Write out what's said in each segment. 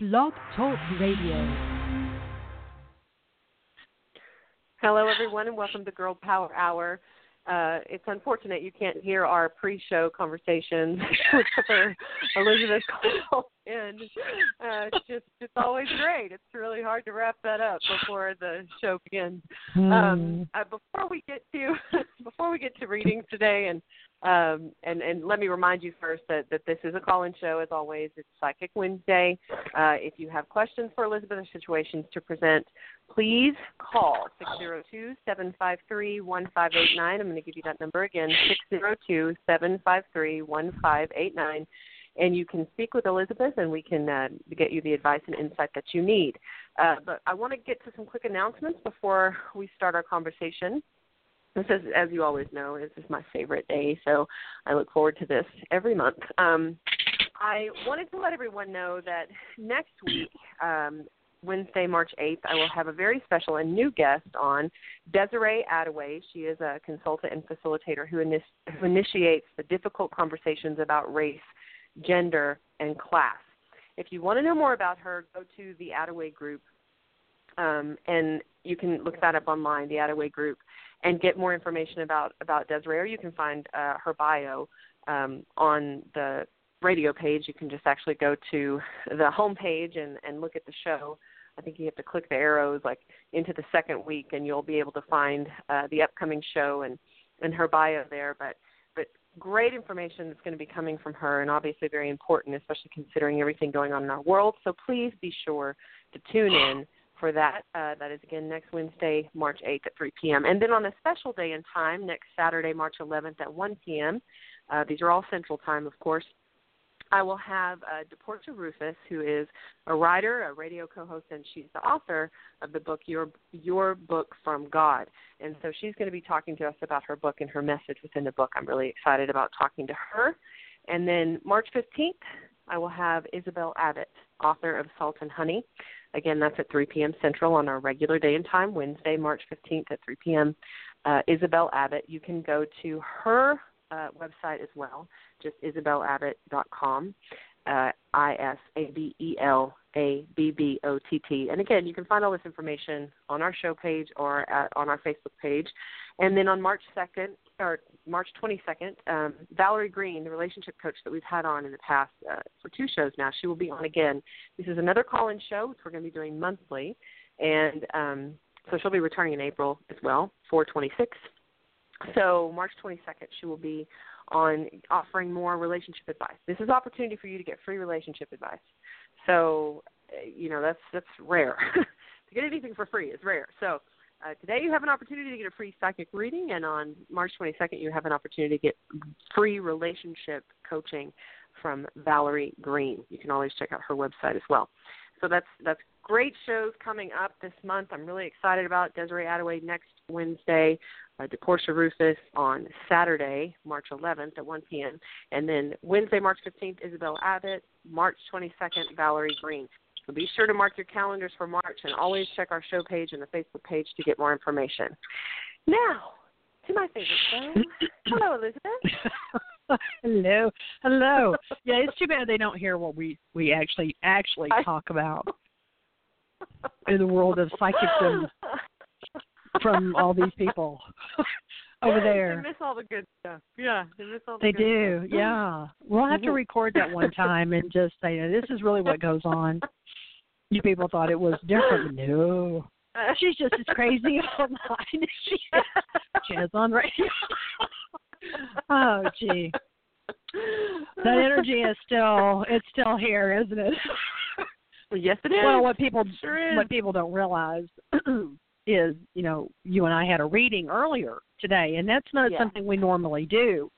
Blog Talk Radio. Hello, everyone, and welcome to Girl Power Hour. Uh, it's unfortunate you can't hear our pre-show conversations with her, Elizabeth Cole. And uh, it's just it's always great. It's really hard to wrap that up before the show begins. Hmm. Um, uh, before we get to before we get to readings today, and um, and and let me remind you first that that this is a call-in show. As always, it's Psychic Wednesday. Uh, if you have questions for Elizabeth or situations to present, please call 602-753-1589. I'm going to give you that number again, 602-753-1589. And you can speak with Elizabeth, and we can uh, get you the advice and insight that you need. Uh, but I want to get to some quick announcements before we start our conversation. This is, as you always know, this is my favorite day, so I look forward to this every month. Um, I wanted to let everyone know that next week, um, Wednesday, March 8th, I will have a very special and new guest on, Desiree Attaway. She is a consultant and facilitator who, init- who initiates the difficult conversations about race, gender, and class. If you want to know more about her, go to the Attaway Group, um, and you can look that up online, the Attaway Group, and get more information about about Desiree. Or you can find uh, her bio um, on the radio page. You can just actually go to the home page and, and look at the show. I think you have to click the arrows like into the second week, and you'll be able to find uh, the upcoming show and and her bio there. But but great information that's going to be coming from her, and obviously very important, especially considering everything going on in our world. So please be sure to tune in for that. Uh, that is again next Wednesday, March 8th at 3 p.m. And then on a special day and time, next Saturday, March 11th at 1 p.m. Uh, these are all Central Time, of course. I will have uh, Deportia Rufus, who is a writer, a radio co-host, and she's the author of the book Your Your Book from God. And so she's going to be talking to us about her book and her message within the book. I'm really excited about talking to her. And then March 15th, I will have Isabel Abbott, author of Salt and Honey. Again, that's at 3 p.m. Central on our regular day and time, Wednesday, March 15th at 3 p.m. Uh, Isabel Abbott. You can go to her uh, website as well, just isabelabbott.com, uh, I S A B E L A B B O T T. And again, you can find all this information on our show page or at, on our Facebook page. And then on March 2nd, or March 22nd, um, Valerie Green, the relationship coach that we've had on in the past uh, for two shows now, she will be on again. This is another call-in show, which we're going to be doing monthly, and um, so she'll be returning in April as well, 426. So March 22nd, she will be on offering more relationship advice. This is opportunity for you to get free relationship advice. So, uh, you know, that's that's rare. to get anything for free is rare. So, uh, today you have an opportunity to get a free psychic reading, and on March 22nd you have an opportunity to get free relationship coaching from Valerie Green. You can always check out her website as well. So that's that's great shows coming up this month. I'm really excited about Desiree Attaway next Wednesday, uh, DePortia Rufus on Saturday, March 11th at 1 p.m., and then Wednesday, March 15th, Isabel Abbott, March 22nd, Valerie Green. So be sure to mark your calendars for March and always check our show page and the Facebook page to get more information. Now, to my favorite show. Hello, Elizabeth. Hello, hello. Yeah, it's too bad they don't hear what we we actually actually talk about in the world of psychicism from all these people over there. They miss all the good stuff. Yeah, they miss all the They do, stuff. yeah. We'll have to Mhm. record that one time and just say, this is really what goes on. You people thought it was different. No. She's just as crazy online as she is. She is on radio. oh, gee. That energy is still, it's still here, isn't it? Yes, it is. Well, what people Sure is. what people don't realize is, you know, you and I had a reading earlier today, and that's not Yeah. something we normally do.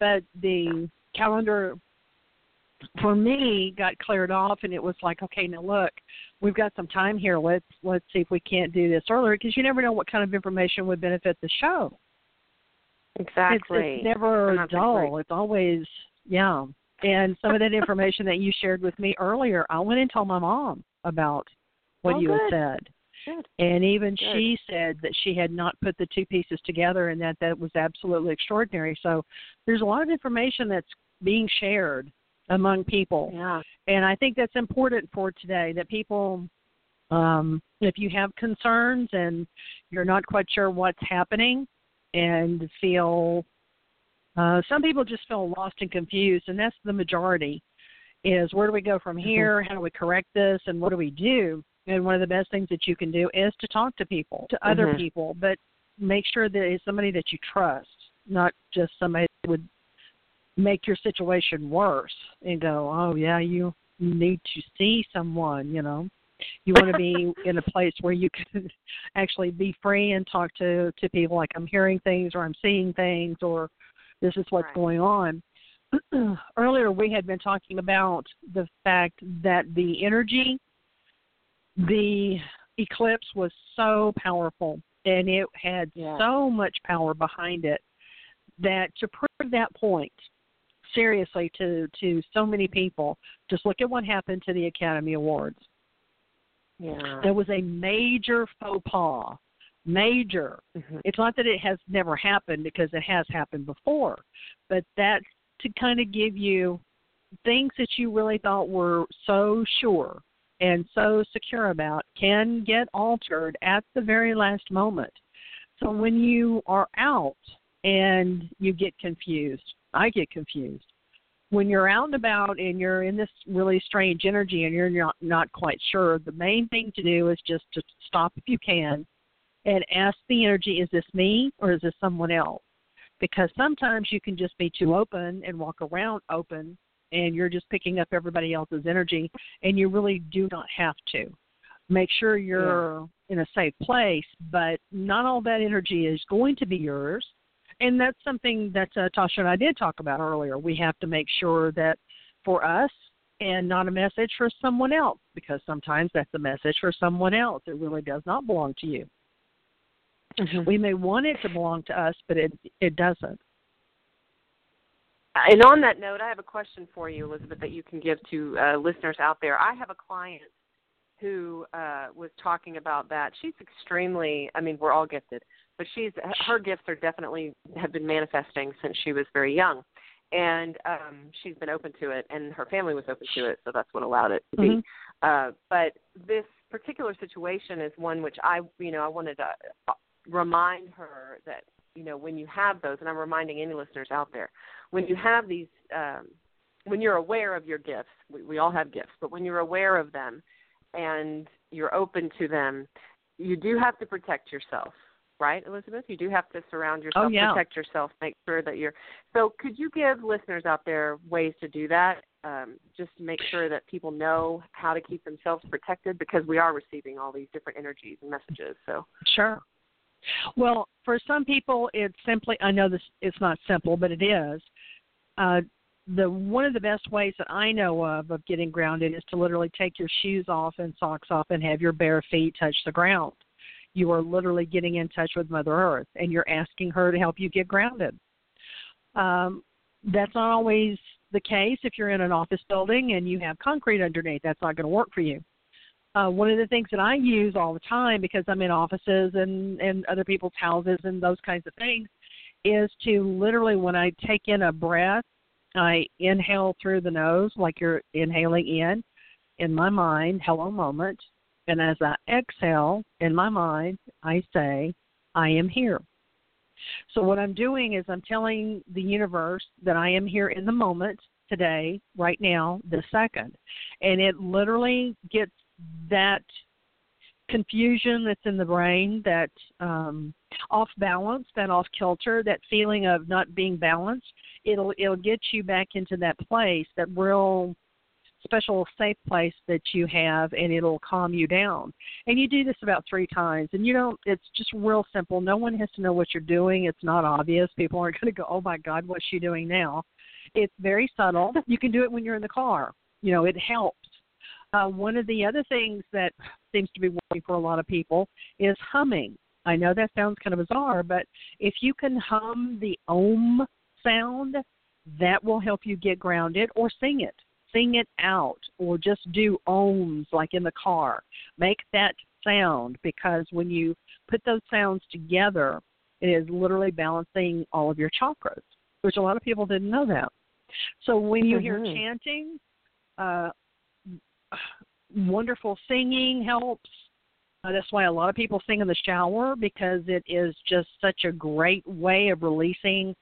But the calendar for me got cleared off, and it was like, okay, now look, we've got some time here. Let's let's see if we can't do this earlier because you never know what kind of information would benefit the show. Exactly. it's never dull. It's always yeah. And some of that information that you shared with me earlier, I went and told my mom about what Oh, you good. had said. Good. And even Good. she said that she had not put the two pieces together and that that was absolutely extraordinary. So there's a lot of information that's being shared among people. Yeah. And I think that's important for today that people, um, if you have concerns and you're not quite sure what's happening and feel, uh, some people just feel lost and confused, and that's the majority. Is where do we go from Mm-hmm. here? How do we correct this? And what do we do? And one of the best things that you can do is to talk to people, to other Mhm. people, but make sure that it's somebody that you trust, not just somebody that would make your situation worse and go, oh yeah, you need to see someone. You know, you want to be in a place where you can actually be free and talk to to people like I'm hearing things or I'm seeing things or this is what's Right. going on. Earlier, we had been talking about the fact that the energy, the eclipse was so powerful and it had Yeah. so much power behind it that to prove that point seriously to to so many people just look at what happened to the academy awards Yeah. there was a major faux pas major Mhm. it's not that it has never happened because it has happened before but that's to kind of give you things that you really thought were so sure and so secure about can get altered at the very last moment so when you are out and you get confused i get confused when you're out and about and you're in this really strange energy and you're not not quite sure the main thing to do is just to stop if you can and ask the energy, is this me or is this someone else? Because sometimes you can just be too open and walk around open and you're just picking up everybody else's energy and you really do not have to. Make sure you're in a safe place, but not all that energy is going to be yours. And that's something that uh, Tasha and I did talk about earlier. We have to make sure that for us and not a message for someone else because sometimes that's a message for someone else. It really does not belong to you. Mhm. We may want it to belong to us, but it it doesn't. And on that note, I have a question for you, Elizabeth, that you can give to uh, listeners out there. I have a client who uh, was talking about that. She's extremely, I mean, we're all gifted, but she's her gifts are definitely have been manifesting since she was very young, and um, she's been open to it, and her family was open to it, so that's what allowed it to be. Uh, but this particular situation is one which I, you know, I wanted to uh, remind her that you know when you have those, and I'm reminding any listeners out there, when you have these, um, when you're aware of your gifts, we, we all have gifts, but when you're aware of them and you're open to them, you do have to protect yourself, right, Elizabeth? You do have to surround yourself, Oh, yeah. protect yourself, make sure that you're. So, could you give listeners out there ways to do that? Um, just to make sure that people know how to keep themselves protected because we are receiving all these different energies and messages. So, Sure. Well, for some people, it's simply. I know this. It's not simple, but it is. Uh, the one of the best ways that I know of of getting grounded is to literally take your shoes off and socks off and have your bare feet touch the ground. You are literally getting in touch with Mother Earth, and you're asking her to help you get grounded. Um, that's not always the case if you're in an office building and you have concrete underneath. That's not going to work for you uh, one of the things that I use all the time because I'm in offices and and other people's houses and those kinds of things is to literally when I take in a breath, I inhale through the nose like you're inhaling in in my mind, hello moment, and as I exhale in my mind, I say I am here. So what I'm doing is I'm telling the universe that I am here in the moment today, right now, this second. And it literally gets that confusion that's in the brain, that um, off balance, that off kilter, that feeling of not being balanced, it'll it'll get you back into that place, that real special safe place that you have and it'll calm you down. And you do this about 3 times and you don't it's just real simple. No one has to know what you're doing. It's not obvious. People aren't going to go, "Oh my god, what's she doing now?" It's very subtle. You can do it when you're in the car. You know, it helps. Uh, one of the other things that seems to be working for a lot of people is humming. I know that sounds kind of bizarre, but if you can hum the om sound, that will help you get grounded or sing it. Sing it out or just do ohms like in the car. Make that sound because when you put those sounds together, it is literally balancing all of your chakras, which a lot of people didn't know that. So when you hear Mhm. chanting, uh, wonderful singing helps. Uh, that's why a lot of people sing in the shower because it is just such a great way of releasing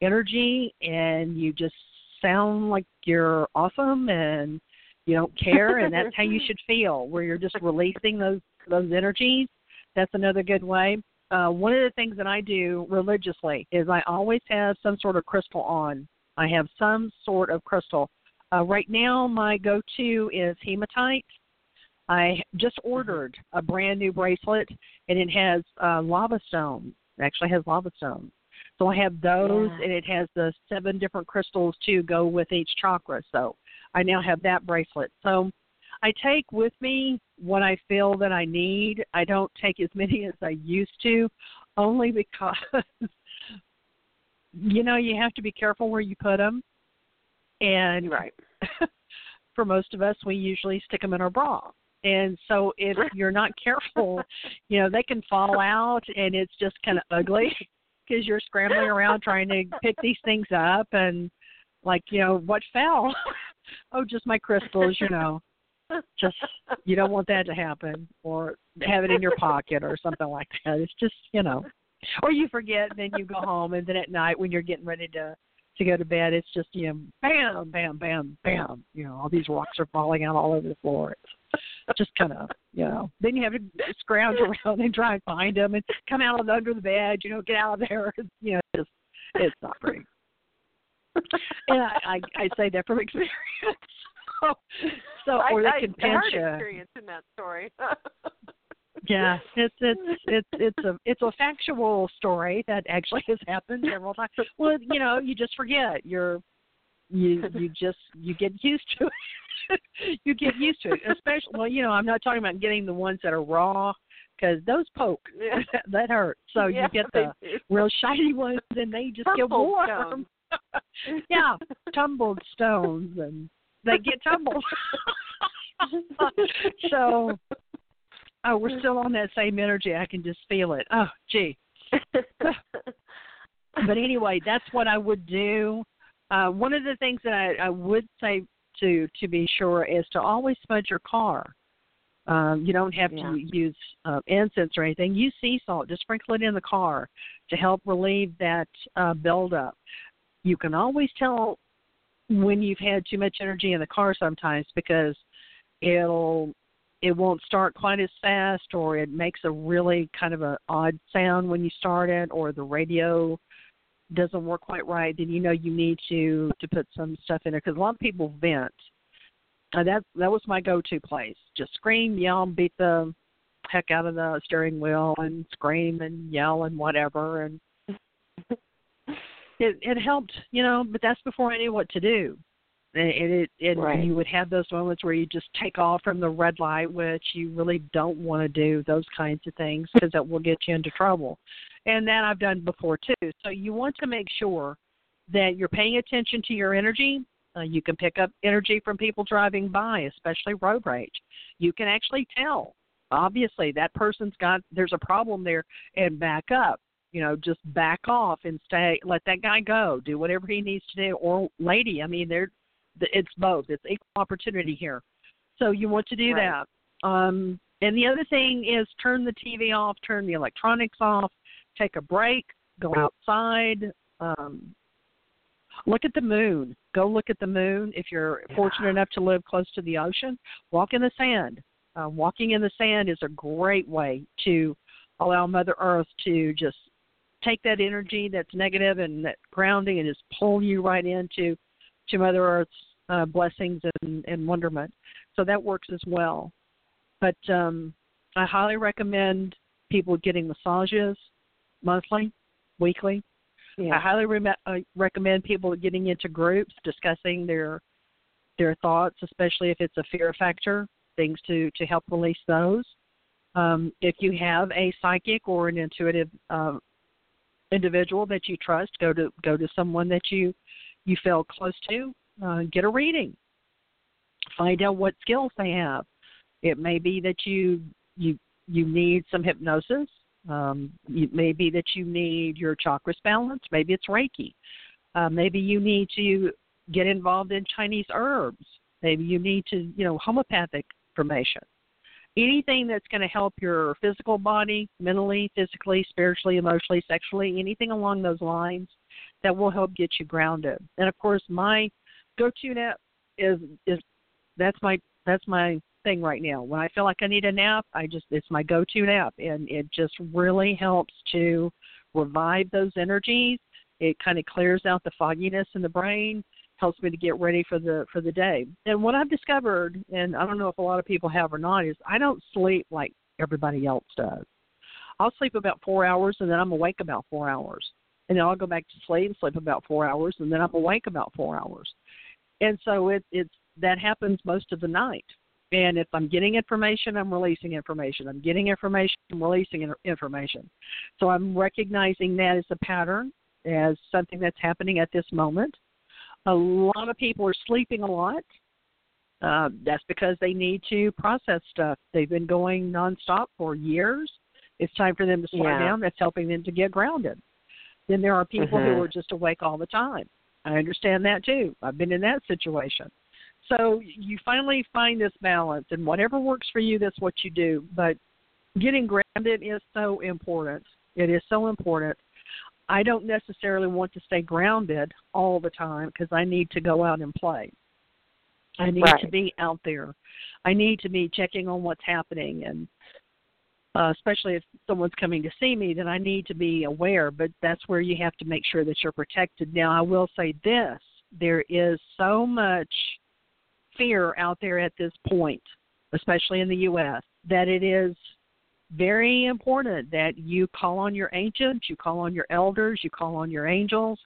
energy, and you just sound like you're awesome and you don't care, and that's how you should feel, where you're just releasing those those energies. That's another good way. Uh, one of the things that I do religiously is I always have some sort of crystal on. I have some sort of crystal. Uh, right now, my go-to is hematite. I just ordered a brand new bracelet, and it has uh, lava stones. It actually has lava stones. So I have those, yeah. and it has the seven different crystals to go with each chakra. So I now have that bracelet. So I take with me what I feel that I need. I don't take as many as I used to, only because you know you have to be careful where you put them. And right. for most of us, we usually stick them in our bra. And so if you're not careful, you know, they can fall out and it's just kind of ugly because you're scrambling around trying to pick these things up and like, you know, what fell? oh, just my crystals, you know just you don't want that to happen or have it in your pocket or something like that it's just you know or you forget and then you go home and then at night when you're getting ready to to go to bed it's just you know bam bam bam bam you know all these rocks are falling out all over the floor it's just kind of you know then you have to scrounge around and try and find them and come out of under the bed you know get out of there you know it's just it's not pretty and I, I I say that from experience so, so or they I, can I, pinch you. experience in that story. yeah, it's it's it's it's a it's a factual story that actually has happened several times. Well, you know, you just forget. You're you you just you get used to it. you get used to it, especially. Well, you know, I'm not talking about getting the ones that are raw because those poke. Yeah. that hurt. So yeah, you get the real shiny ones, and they just Tumbled get warm. yeah, tumbled stones and they get tumbled. so, oh, we're still on that same energy. I can just feel it. Oh, gee. but anyway, that's what I would do. Uh, one of the things that I, I would say to to be sure is to always smudge your car. Um, you don't have yeah. to use uh, incense or anything. Use sea salt. Just sprinkle it in the car to help relieve that uh, buildup. You can always tell when you've had too much energy in the car sometimes because it'll it won't start quite as fast or it makes a really kind of an odd sound when you start it or the radio doesn't work quite right then you know you need to to put some stuff in there because a lot of people vent and that that was my go to place just scream yell beat the heck out of the steering wheel and scream and yell and whatever and it it helped, you know, but that's before I knew what to do. And it, it right. you would have those moments where you just take off from the red light, which you really don't want to do those kinds of things because that will get you into trouble. And that I've done before too. So you want to make sure that you're paying attention to your energy. Uh, you can pick up energy from people driving by, especially road rage. You can actually tell. Obviously, that person's got there's a problem there, and back up you know, just back off and stay. Let that guy go. Do whatever he needs to do, or lady. I mean, they're it's both. It's equal opportunity here. So you want to do right. that. Um, and the other thing is turn the TV off, turn the electronics off, take a break, go outside, um, look at the moon. Go look at the moon. If you're yeah. fortunate enough to live close to the ocean, walk in the sand. Uh, walking in the sand is a great way to allow Mother Earth to just take that energy that's negative and that grounding and just pull you right into to Mother Earth's uh, blessings and, and wonderment. So that works as well. But um, I highly recommend people getting massages monthly, weekly. Yeah. I highly re- uh, recommend people getting into groups, discussing their their thoughts, especially if it's a fear factor, things to to help release those. Um, if you have a psychic or an intuitive uh, individual that you trust. Go to go to someone that you you feel close to. Uh, get a reading. Find out what skills they have. It may be that you you you need some hypnosis. Um, it may be that you need your chakras balanced. Maybe it's Reiki. Uh, maybe you need to get involved in Chinese herbs. Maybe you need to, you know, homeopathic information. Anything that's going to help your physical body, mentally, physically, spiritually, emotionally, sexually, anything along those lines that will help get you grounded. And of course, my go-to nap is is that's my that's my thing right now. When I feel like I need a nap, I just it's my go-to nap, and it just really helps to revive those energies. It kind of clears out the fogginess in the brain, helps me to get ready for the for the day. And what I've discovered, and I don't know if a lot of people have or not, is I don't sleep like everybody else does. I'll sleep about four hours, and then I'm awake about four hours, and then I'll go back to sleep and sleep about four hours, and then I'm awake about four hours. And so it, it's that happens most of the night. And if I'm getting information, I'm releasing information. I'm getting information, I'm releasing information. So I'm recognizing that as a pattern, as something that's happening at this moment. A lot of people are sleeping a lot. Uh, that's because they need to process stuff. They've been going nonstop for years. It's time for them to slow yeah. down. That's helping them to get grounded. Then there are people mm-hmm. who are just awake all the time. I understand that too. I've been in that situation. So you finally find this balance, and whatever works for you, that's what you do. But getting grounded is so important. It is so important. I don't necessarily want to stay grounded all the time because I need to go out and play. I need right. to be out there. I need to be checking on what's happening, and uh, especially if someone's coming to see me, then I need to be aware. But that's where you have to make sure that you're protected. Now, I will say this: there is so much fear out there at this point, especially in the U.S., that it is very important that you call on your ancients, you call on your elders, you call on your angels,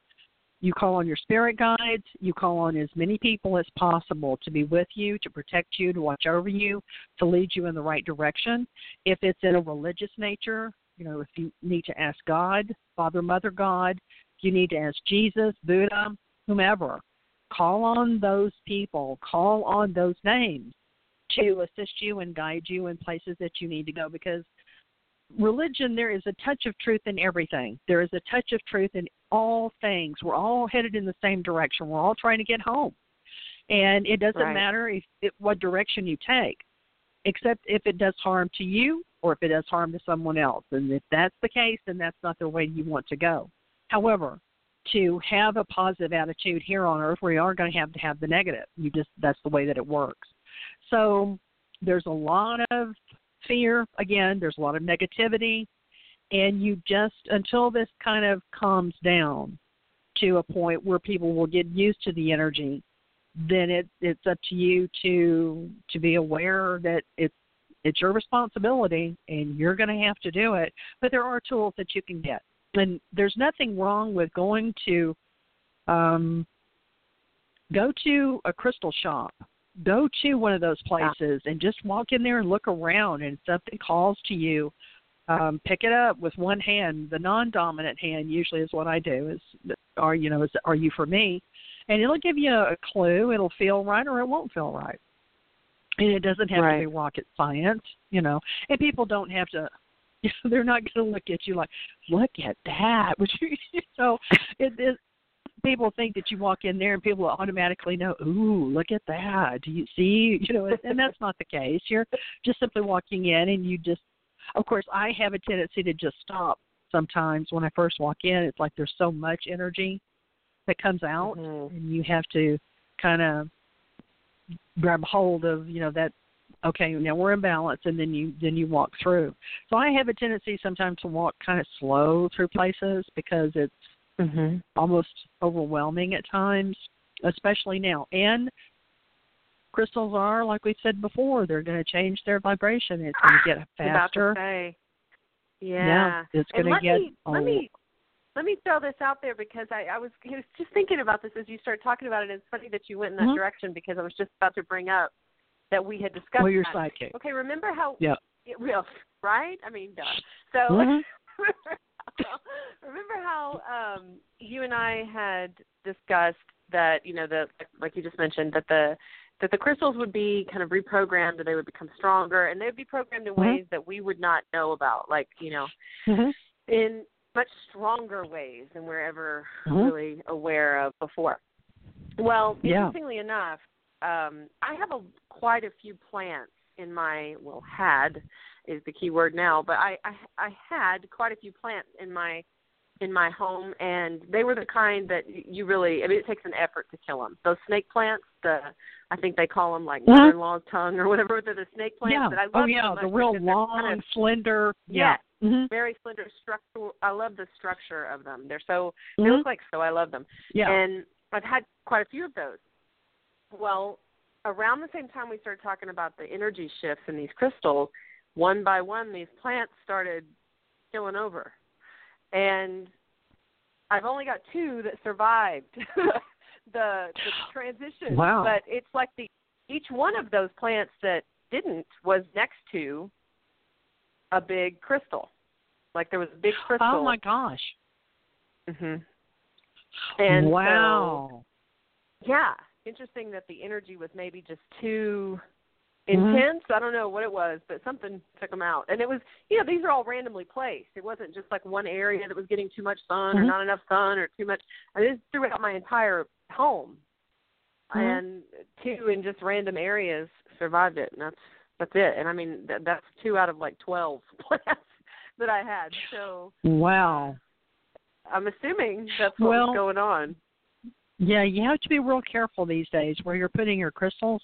you call on your spirit guides, you call on as many people as possible to be with you, to protect you, to watch over you, to lead you in the right direction. If it's in a religious nature, you know, if you need to ask God, Father, Mother God, you need to ask Jesus, Buddha, whomever. Call on those people, call on those names to assist you and guide you in places that you need to go because religion there is a touch of truth in everything there is a touch of truth in all things we're all headed in the same direction we're all trying to get home and it doesn't right. matter if it, what direction you take except if it does harm to you or if it does harm to someone else and if that's the case then that's not the way you want to go however to have a positive attitude here on earth, we are going to have to have the negative. You just that's the way that it works. So there's a lot of fear. Again, there's a lot of negativity, and you just until this kind of calms down to a point where people will get used to the energy, then it it's up to you to to be aware that it's it's your responsibility and you're going to have to do it. But there are tools that you can get. And there's nothing wrong with going to um, go to a crystal shop. Go to one of those places and just walk in there and look around and something calls to you um pick it up with one hand the non dominant hand usually is what i do is are you know is are you for me and it'll give you a clue it'll feel right or it won't feel right and it doesn't have right. to be rocket science you know and people don't have to you know, they're not going to look at you like, look at that. Which you know, it is. People think that you walk in there and people automatically know, ooh, look at that. Do you see? You know, and that's not the case. You're just simply walking in, and you just, of course, I have a tendency to just stop sometimes when I first walk in. It's like there's so much energy that comes out, mm-hmm. and you have to kind of grab hold of you know that okay, now we're in balance, and then you then you walk through. So I have a tendency sometimes to walk kind of slow through places because it's mm-hmm. almost overwhelming at times, especially now. And crystals are, like we said before, they're going to change their vibration. It's going to get faster. Yeah. yeah, it's going to get. Me, let me let me throw this out there because I, I was, I was just thinking about this as you started talking about it. It's funny that you went in that mm-hmm. direction because I was just about to bring up that we had discussed. Well, your that. psychic. Okay, remember how? Yeah. It, real, right? I mean, duh. So mm-hmm. remember how um, you and I had discussed that you know the like you just mentioned that the that the crystals would be kind of reprogrammed and they would become stronger and they would be programmed in mm-hmm. ways that we would not know about like you know mm-hmm. in much stronger ways than we're ever mm-hmm. really aware of before well yeah. interestingly enough um, I have a quite a few plants in my well had is the key word now, but I, I I had quite a few plants in my in my home, and they were the kind that you really. I mean, it takes an effort to kill them. Those snake plants, the I think they call them like uh-huh. mother-in-law's tongue or whatever. They're the snake plants. Yeah. But I love oh yeah, so the real long, kind of, slender. Yeah. yeah. Mm-hmm. Very slender structure. I love the structure of them. They're so mm-hmm. they look like so. I love them. Yeah. And I've had quite a few of those. Well, around the same time we started talking about the energy shifts in these crystals, one by one these plants started killing over. And I've only got two that survived the the transition. Wow. But it's like the each one of those plants that didn't was next to a big crystal. Like there was a big crystal. Oh my gosh. Mhm. And wow. So, yeah, interesting that the energy was maybe just too. Intense. Mm-hmm. I don't know what it was, but something took them out. And it was, you know, these are all randomly placed. It wasn't just like one area that was getting too much sun mm-hmm. or not enough sun or too much. I just threw out my entire home, mm-hmm. and two in just random areas survived it. And that's that's it. And I mean, that, that's two out of like twelve plants that I had. So wow. I'm assuming that's what's well, going on. Yeah, you have to be real careful these days where you're putting your crystals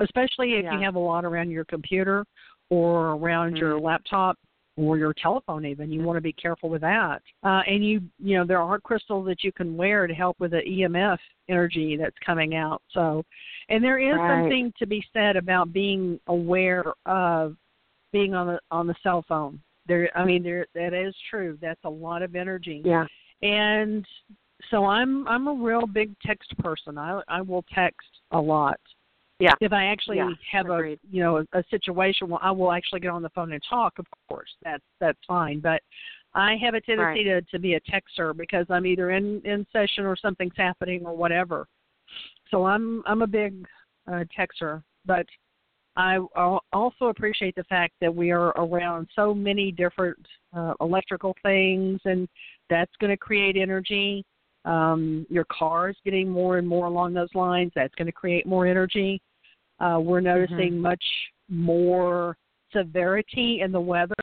especially if yeah. you have a lot around your computer or around mm-hmm. your laptop or your telephone even you want to be careful with that. Uh, and you you know there are crystals that you can wear to help with the emf energy that's coming out so. And there is right. something to be said about being aware of being on the on the cell phone. There i mean there that is true. That's a lot of energy. Yeah. And so i'm i'm a real big text person. I i will text a lot yeah. If I actually yeah. have Agreed. a you know a, a situation where I will actually get on the phone and talk, of course, that's that's fine. But I have a tendency right. to to be a texter because I'm either in in session or something's happening or whatever. So I'm I'm a big uh, texter, but I also appreciate the fact that we are around so many different uh, electrical things, and that's going to create energy. Um, your car is getting more and more along those lines. That's going to create more energy. Uh, we're noticing mm-hmm. much more severity in the weather.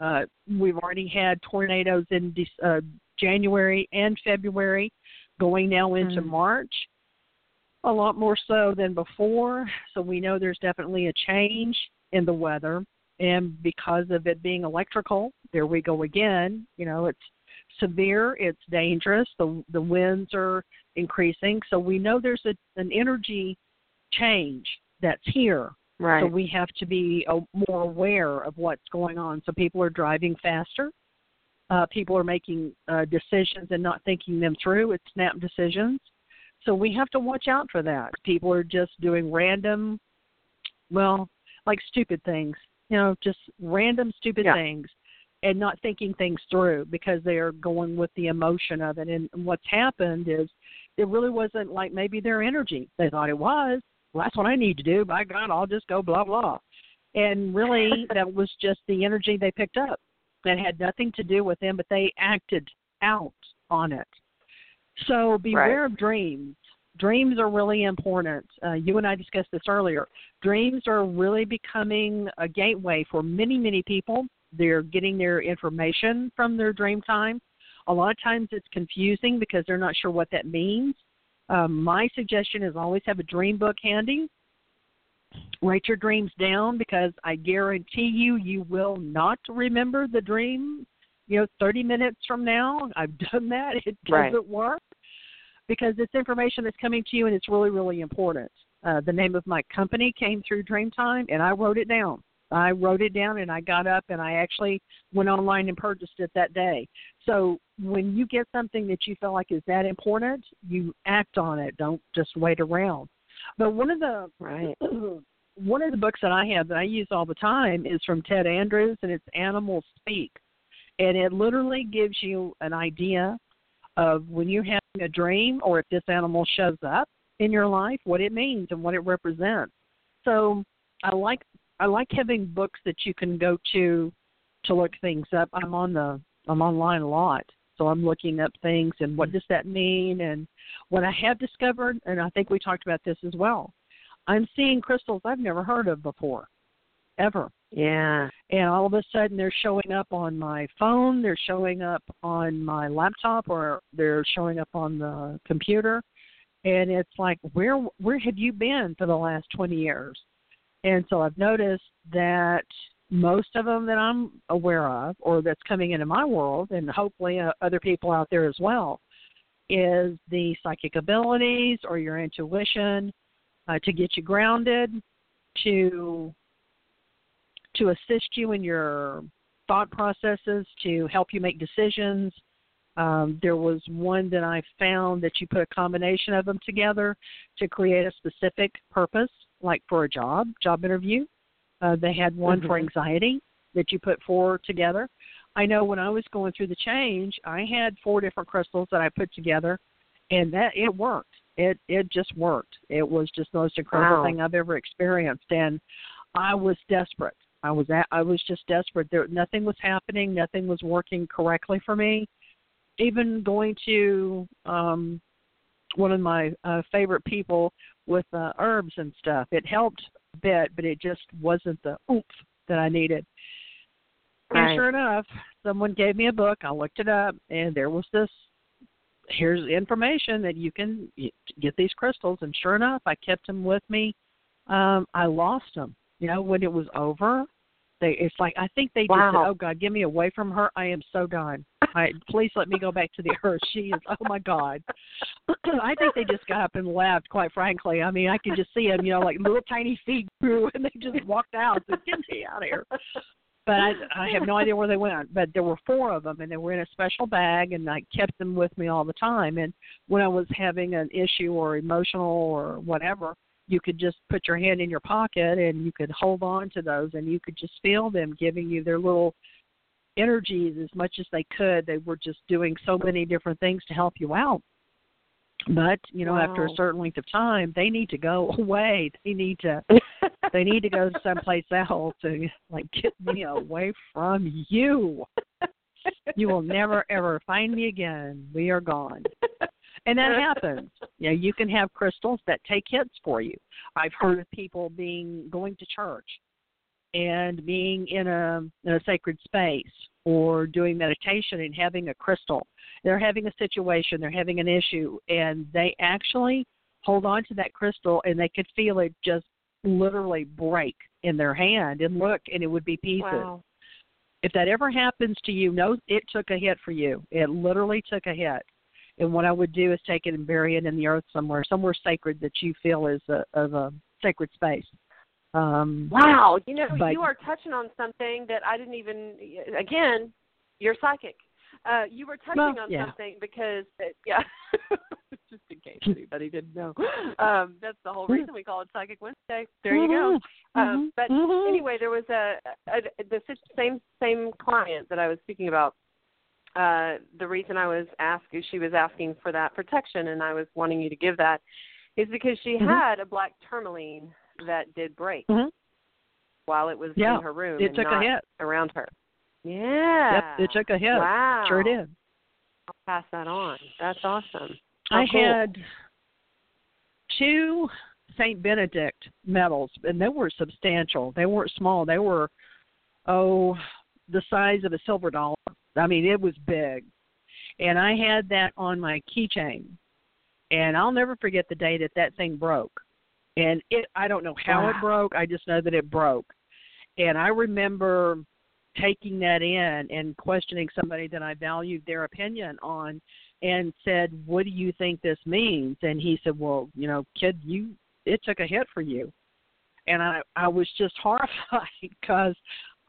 Uh, we've already had tornadoes in de- uh, January and February, going now into mm-hmm. March. A lot more so than before. So we know there's definitely a change in the weather. And because of it being electrical, there we go again. You know, it's severe, it's dangerous. The the winds are increasing, so we know there's a, an energy change that's here. Right. So we have to be uh, more aware of what's going on. So people are driving faster. Uh, people are making uh, decisions and not thinking them through. It's snap decisions. So we have to watch out for that. People are just doing random, well, like stupid things. You know, just random stupid yeah. things and not thinking things through because they are going with the emotion of it. And what's happened is it really wasn't like maybe their energy. They thought it was. Well, that's what I need to do. By God, I'll just go blah blah. And really, that was just the energy they picked up. That had nothing to do with them, but they acted out on it. So beware right. of dreams. Dreams are really important. Uh, you and I discussed this earlier. Dreams are really becoming a gateway for many, many people they're getting their information from their dream time. A lot of times it's confusing because they're not sure what that means. Um, my suggestion is always have a dream book handy. Write your dreams down because I guarantee you, you will not remember the dream. You know, 30 minutes from now, I've done that. It doesn't right. work because it's information that's coming to you and it's really, really important. Uh, the name of my company came through Dreamtime, and I wrote it down. I wrote it down and I got up and I actually went online and purchased it that day. So when you get something that you feel like is that important, you act on it. Don't just wait around. But one of the right. one of the books that I have that I use all the time is from Ted Andrews and it's Animals Speak. And it literally gives you an idea of when you're having a dream or if this animal shows up in your life, what it means and what it represents. So I like I like having books that you can go to to look things up. I'm on the I'm online a lot, so I'm looking up things and what mm-hmm. does that mean and what I have discovered, and I think we talked about this as well. I'm seeing crystals I've never heard of before, ever. Yeah. And all of a sudden they're showing up on my phone, they're showing up on my laptop or they're showing up on the computer. And it's like where where have you been for the last 20 years? And so I've noticed that most of them that I'm aware of or that's coming into my world and hopefully uh, other people out there as well is the psychic abilities or your intuition uh, to get you grounded to to assist you in your thought processes to help you make decisions. Um, there was one that I found that you put a combination of them together to create a specific purpose, like for a job, job interview. Uh, they had one mm-hmm. for anxiety that you put four together. I know when I was going through the change, I had four different crystals that I put together, and that it worked. It it just worked. It was just the most incredible wow. thing I've ever experienced, and I was desperate. I was at, I was just desperate. There nothing was happening. Nothing was working correctly for me even going to um one of my uh, favorite people with uh, herbs and stuff. It helped a bit, but it just wasn't the oomph that I needed. Right. And sure enough, someone gave me a book. I looked it up, and there was this. Here's information that you can get these crystals, and sure enough, I kept them with me. Um, I lost them. You know, when it was over, they it's like I think they just wow. said, "Oh God, get me away from her. I am so done. I, please let me go back to the earth. She is. Oh my God." I think they just got up and left. Quite frankly, I mean, I could just see them. You know, like little tiny feet grew, and they just walked out. So get me out of here. But I, I have no idea where they went. But there were four of them, and they were in a special bag, and I kept them with me all the time. And when I was having an issue or emotional or whatever, you could just put your hand in your pocket and you could hold on to those and you could just feel them giving you their little energies as much as they could. They were just doing so many different things to help you out. But, you know, wow. after a certain length of time, they need to go away. They need to they need to go someplace else and like get me away from you. You will never ever find me again. We are gone and that happens. You know, you can have crystals that take hits for you. I've heard of people being going to church and being in a in a sacred space or doing meditation and having a crystal. They're having a situation, they're having an issue, and they actually hold on to that crystal and they could feel it just literally break in their hand and look and it would be pieces. Wow. If that ever happens to you, know it took a hit for you. It literally took a hit. And what I would do is take it and bury it in the earth somewhere, somewhere sacred that you feel is a, of a sacred space. Um, wow, you know, but, you are touching on something that I didn't even. Again, you're psychic. Uh, you were touching well, on yeah. something because, it, yeah, just in case anybody didn't know, um, that's the whole reason we call it Psychic Wednesday. There you go. Mm-hmm. Um, but mm-hmm. anyway, there was a, a the same same client that I was speaking about uh, the reason I was asking, she was asking for that protection, and I was wanting you to give that, is because she mm-hmm. had a black tourmaline that did break mm-hmm. while it was yeah. in her room it took a hit. around her. Yeah. Yep, it took a hit. Wow. Sure did. I'll pass that on. That's awesome. How I cool. had two Saint Benedict medals, and they were substantial. They weren't small. They were, oh, the size of a silver dollar. I mean, it was big. And I had that on my keychain. And I'll never forget the day that that thing broke. And it I don't know how wow. it broke. I just know that it broke. And I remember taking that in and questioning somebody that I valued their opinion on and said, "What do you think this means?" And he said, "Well, you know, kid, you it took a hit for you." And I I was just horrified because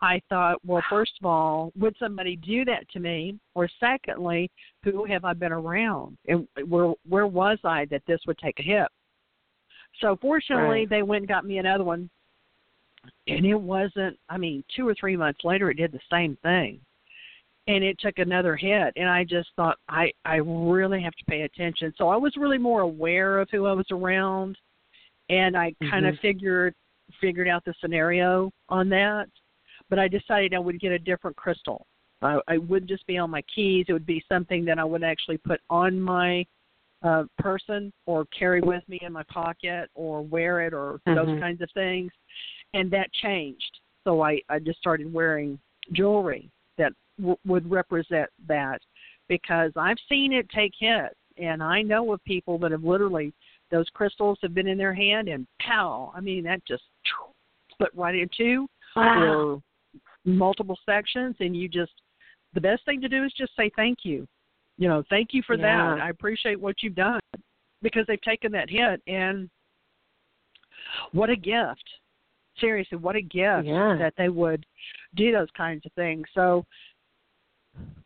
I thought, well, first of all, would somebody do that to me? Or secondly, who have I been around? And where where was I that this would take a hit? So fortunately, right. they went and got me another one, and it wasn't. I mean, two or three months later, it did the same thing, and it took another hit. And I just thought, I I really have to pay attention. So I was really more aware of who I was around, and I kind of mm-hmm. figured figured out the scenario on that but I decided I would get a different crystal. I, I wouldn't just be on my keys; it would be something that I would actually put on my uh, person or carry with me in my pocket or wear it or mm-hmm. those kinds of things. And that changed. So I, I just started wearing jewelry that w- would represent that because I've seen it take hits. And I know of people that have literally, those crystals have been in their hand and pow, I mean, that just split right in two wow. or multiple sections. And you just, the best thing to do is just say thank you you know, thank you for yeah. that. I appreciate what you've done because they've taken that hit and what a gift. Seriously, what a gift yeah. that they would do those kinds of things. So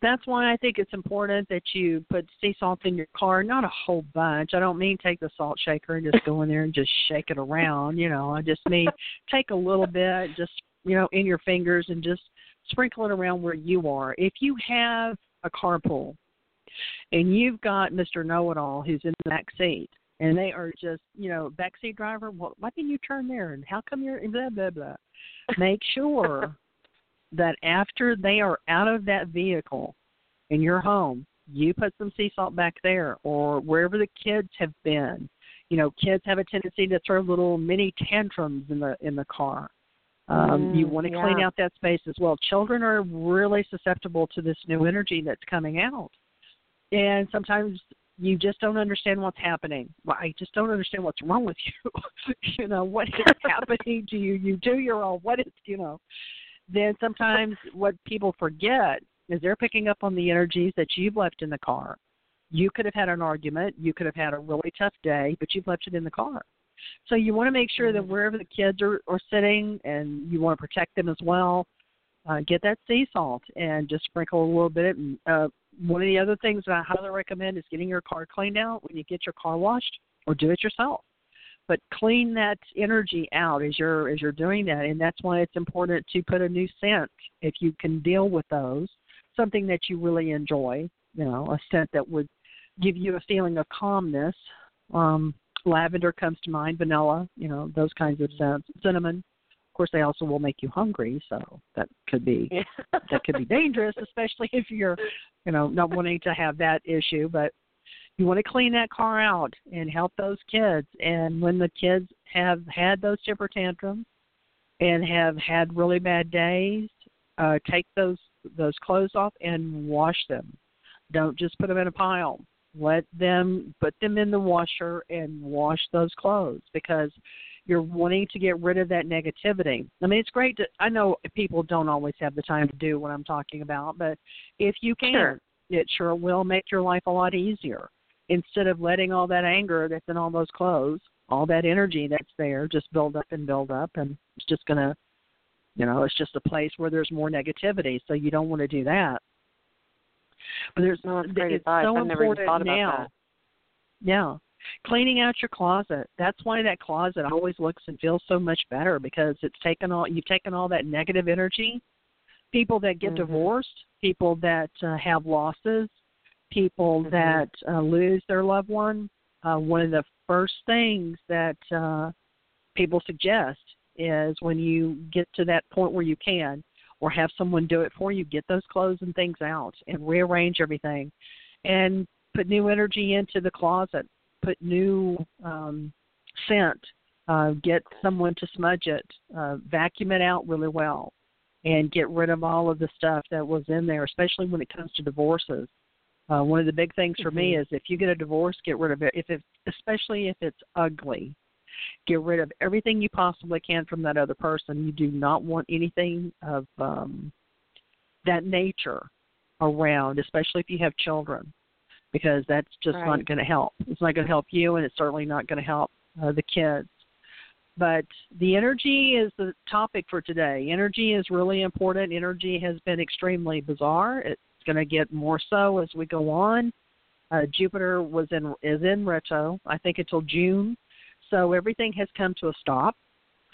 that's why I think it's important that you put sea salt in your car, not a whole bunch. I don't mean take the salt shaker and just go in there and just shake it around, you know. I just mean take a little bit, just you know, in your fingers and just sprinkle it around where you are. If you have a carpool and you've got Mr. Know It All who's in the back seat, and they are just, you know, backseat driver. Well, why didn't you turn there? And how come you're blah blah blah? Make sure that after they are out of that vehicle in your home, you put some sea salt back there or wherever the kids have been. You know, kids have a tendency to throw little mini tantrums in the in the car. Um, mm, you want to yeah. clean out that space as well. Children are really susceptible to this new energy that's coming out and sometimes you just don't understand what's happening. Well, I just don't understand what's wrong with you. you know, what is happening to you? You do your own. What is, you know? Then sometimes what people forget is they're picking up on the energies that you've left in the car. You could have had an argument. You could have had a really tough day, but you've left it in the car. So you want to make sure that mm-hmm. wherever the kids are, are sitting, and you want to protect them as well, uh, get that sea salt and just sprinkle a little bit. And uh, one of the other things that I highly recommend is getting your car cleaned out when you get your car washed, or do it yourself. But clean that energy out as you're as you're doing that, and that's why it's important to put a new scent if you can deal with those. Something that you really enjoy, you know, a scent that would give you a feeling of calmness. Um, lavender comes to mind, vanilla, you know, those kinds of scents. Cinnamon, Of course, they also will make you hungry, so that could be yeah. that could be dangerous, especially if you're, you know, not wanting to have that issue. But you want to clean that car out and help those kids. And when the kids have had those temper tantrums and have had really bad days, uh, take those those clothes off and wash them. Don't just put them in a pile. Let them put them in the washer and wash those clothes because you're wanting to get rid of that negativity. I mean, it's great to. I know people don't always have the time to do what I'm talking about, but if you can, sure. it sure will make your life a lot easier. Instead of letting all that anger that's in all those clothes, all that energy that's there, just build up and build up, and it's just gonna, you know, it's just a place where there's more negativity. So you don't want to do that. But there's no, great it's advice. so I've never even thought about now. that. Yeah, cleaning out your closet that's why that closet always looks and feels so much better because it's taken all you've taken all that negative energy people that get mm-hmm. divorced people that uh, have losses people mm-hmm. that uh, lose their loved one uh, one of the first things that uh, people suggest is when you get to that point where you can or have someone do it for you get those clothes and things out and rearrange everything and put new energy into the closet put new um, scent, uh, get someone to smudge it, uh, vacuum it out really well, and get rid of all of the stuff that was in there, especially when it comes to divorces. Uh, one of the big things for mm-hmm. me is if you get a divorce, get rid of it. If it, especially if it's ugly, get rid of everything you possibly can from that other person. You do not want anything of um, that nature around, especially if you have children because that's just right. not going to help. It's not going to help you, and it's certainly not going to help uh, the kids. But the energy is the topic for today. Energy is really important. Energy has been extremely bizarre. It's going to get more so as we go on. Uh, Jupiter was in is in retro, I think until June, so everything has come to a stop.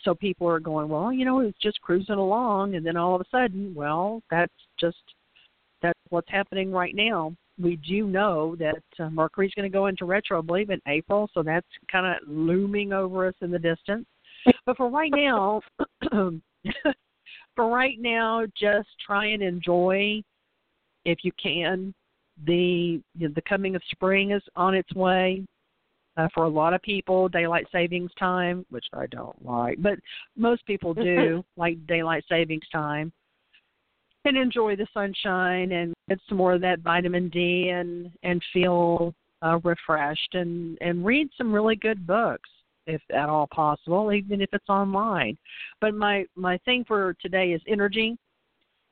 So people are going, well, you know, it's just cruising along, and then all of a sudden, well, that's just that's what's happening right now we do know that uh, Mercury's going to go into retro, I believe, in April, so that's kind of looming over us in the distance. But for right now, for right now, just try and enjoy, if you can, the the coming of spring is on its way. Uh, for a lot of people, daylight savings time, which I don't like, but most people do like daylight savings time, and enjoy the sunshine and get some more of that vitamin D and and feel uh, refreshed and and read some really good books if at all possible, even if it's online. But my my thing for today is energy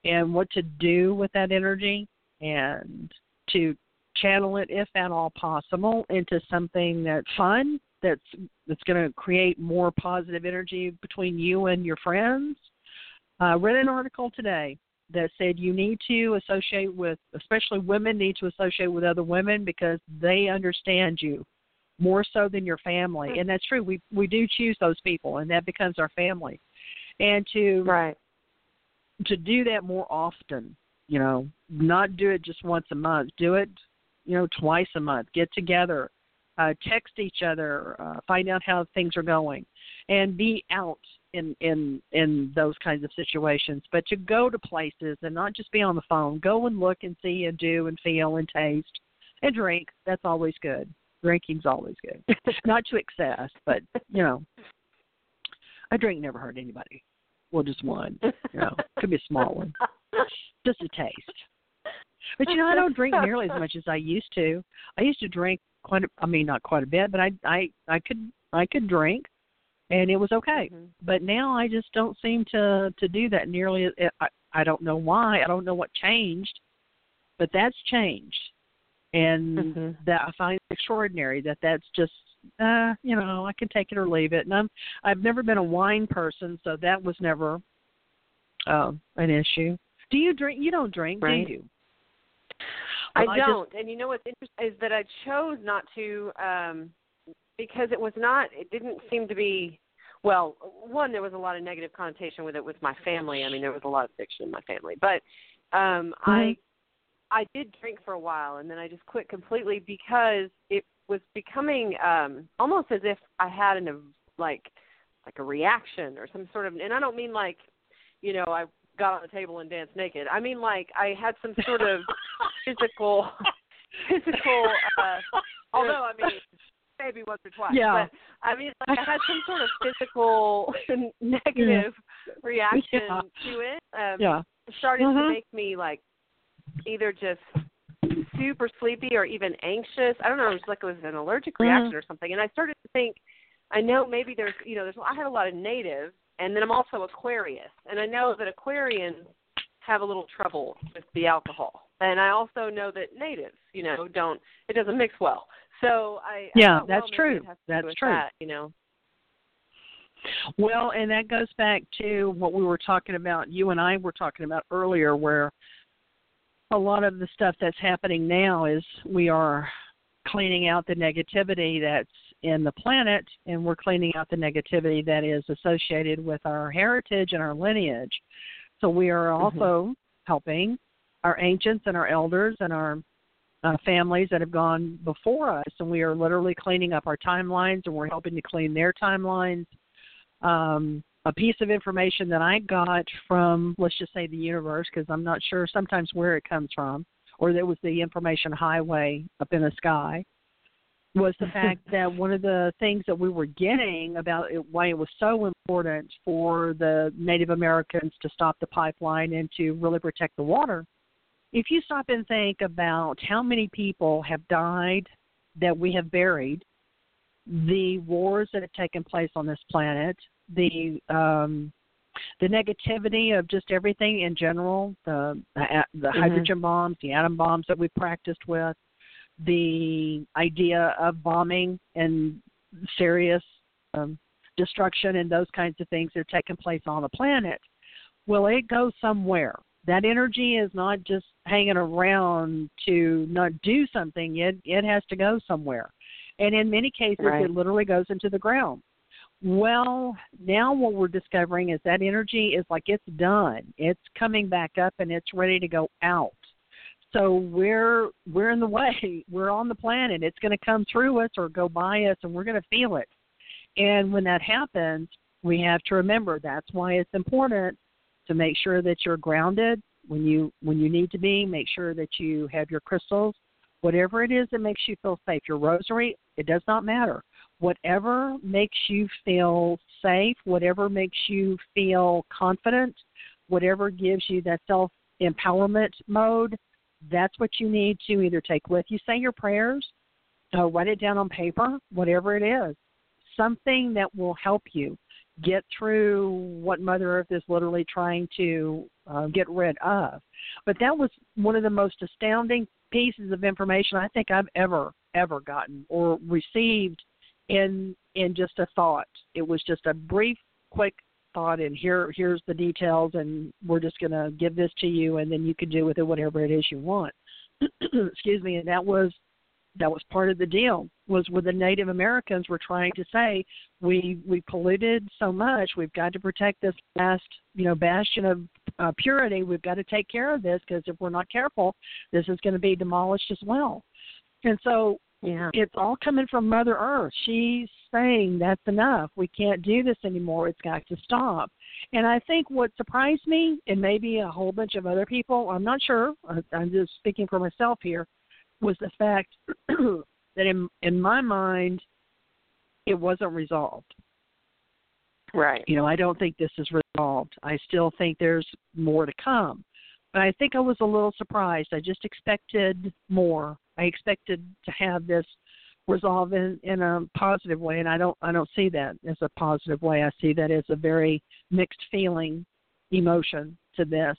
and what to do with that energy and to channel it if at all possible into something that's fun that's that's going to create more positive energy between you and your friends. I uh, read an article today that said you need to associate with, especially women need to associate with other women because they understand you more so than your family, mm. and that's true. We we do choose those people, and that becomes our family. And to right to do that more often, you know, not do it just once a month. Do it, you know, twice a month. Get together, uh, text each other, uh, find out how things are going, and be out in in in those kinds of situations. But to go to places and not just be on the phone. Go and look and see and do and feel and taste and drink. That's always good drinking's always good. Not to excess, but you know, a drink never hurt anybody. Well, just one. You know, could be a small one, just a taste. But you know, I don't drink nearly as much as I used to. I used to drink quite. A, I mean, not quite a bit, but I I I could I could drink, and it was okay. Mm-hmm. But now I just don't seem to to do that nearly. I I don't know why. I don't know what changed, but that's changed and mm-hmm. that I find extraordinary that that's just uh you know I can take it or leave it and I'm I've never been a wine person so that was never uh, an issue. Do you drink? You don't drink, right. do you? I don't. Just, and you know what's interesting is that I chose not to um because it was not it didn't seem to be well, one there was a lot of negative connotation with it with my family. I mean, there was a lot of fiction in my family, but um mm-hmm. I I did drink for a while and then I just quit completely because it was becoming um almost as if I had an like like a reaction or some sort of and I don't mean like you know I got on the table and danced naked. I mean like I had some sort of physical physical uh although I mean maybe once or twice. Yeah. But I mean like I had some sort of physical negative yeah. reaction yeah. to it. Um yeah. It started mm-hmm. to make me like either just super sleepy or even anxious. I don't know, it was like it was an allergic mm-hmm. reaction mm-hmm. or something. And I started to think, I know maybe there's, you know, there's I have a lot of native, and then I'm also Aquarius, and I know that Aquarians have a little trouble with the alcohol, and I also know that natives, you know, don't it doesn't mix well. So I yeah, I thought, that's well, true. That's true. That, you know. Well, and that goes back to what we were talking about. You and I were talking about earlier, where a lot of the stuff that's happening now is we are cleaning out the negativity that's in the planet and we're cleaning out the negativity that is associated with our heritage and our lineage. So we are mm-hmm. also mm-hmm. helping our ancients and our elders and our uh, families that have gone before us, and we are literally cleaning up our timelines and we're helping to clean their timelines. Um, a piece of information that I got from, let's just say, the universe, because I'm not sure sometimes where it comes from, or there was the information highway up in the sky, was the fact that one of the things that we were getting about it, why it was so important for the Native Americans to stop the pipeline and to really protect the water. If you stop and think about how many people have died that we have buried, the wars that have taken place on this planet, the um, the negativity of just everything in general, the the, the mm-hmm. hydrogen bombs, the atom bombs that we practiced with, the idea of bombing and serious um, destruction and those kinds of things that are taking place on the planet. Well, it goes somewhere. That energy is not just hanging around to not do something. It it has to go somewhere, and in many cases, right. it literally goes into the ground. Well, now what we're discovering is that energy is like it's done. It's coming back up and it's ready to go out. So we're we're in the way. We're on the planet. It's going to come through us or go by us and we're going to feel it. And when that happens, we have to remember that's why it's important to make sure that you're grounded, when you when you need to be. Make sure that you have your crystals, whatever it is that makes you feel safe. Your rosary, it does not matter. Whatever makes you feel safe, whatever makes you feel confident, whatever gives you that self empowerment mode, that's what you need to either take with you. Say your prayers, uh, write it down on paper, whatever it is. Something that will help you get through what Mother Earth is literally trying to uh, get rid of. But that was one of the most astounding pieces of information I think I've ever ever gotten or received in in just a thought. It was just a brief, quick thought, and here here's the details, and we're just going to give this to you, and then you can do with it whatever it is you want. Excuse me, and that was that was part of the deal was with the Native Americans were trying to say we we polluted so much we've got to protect this last you know bastion of uh, purity. We've got to take care of this because if we're not careful this is going to be demolished as well. And so yeah. it's all coming from Mother Earth. She's saying that's enough. We can't do this anymore. It's got to stop. And I think what surprised me and maybe a whole bunch of other people I'm not sure I'm just speaking for myself here was the fact that in in my mind it wasn't resolved. Right. You know, I don't think this is resolved. I still think there's more to come. But I think I was a little surprised. I just expected more. I expected to have this resolve in, in a positive way and I don't I don't see that as a positive way. I see that as a very mixed feeling emotion to this.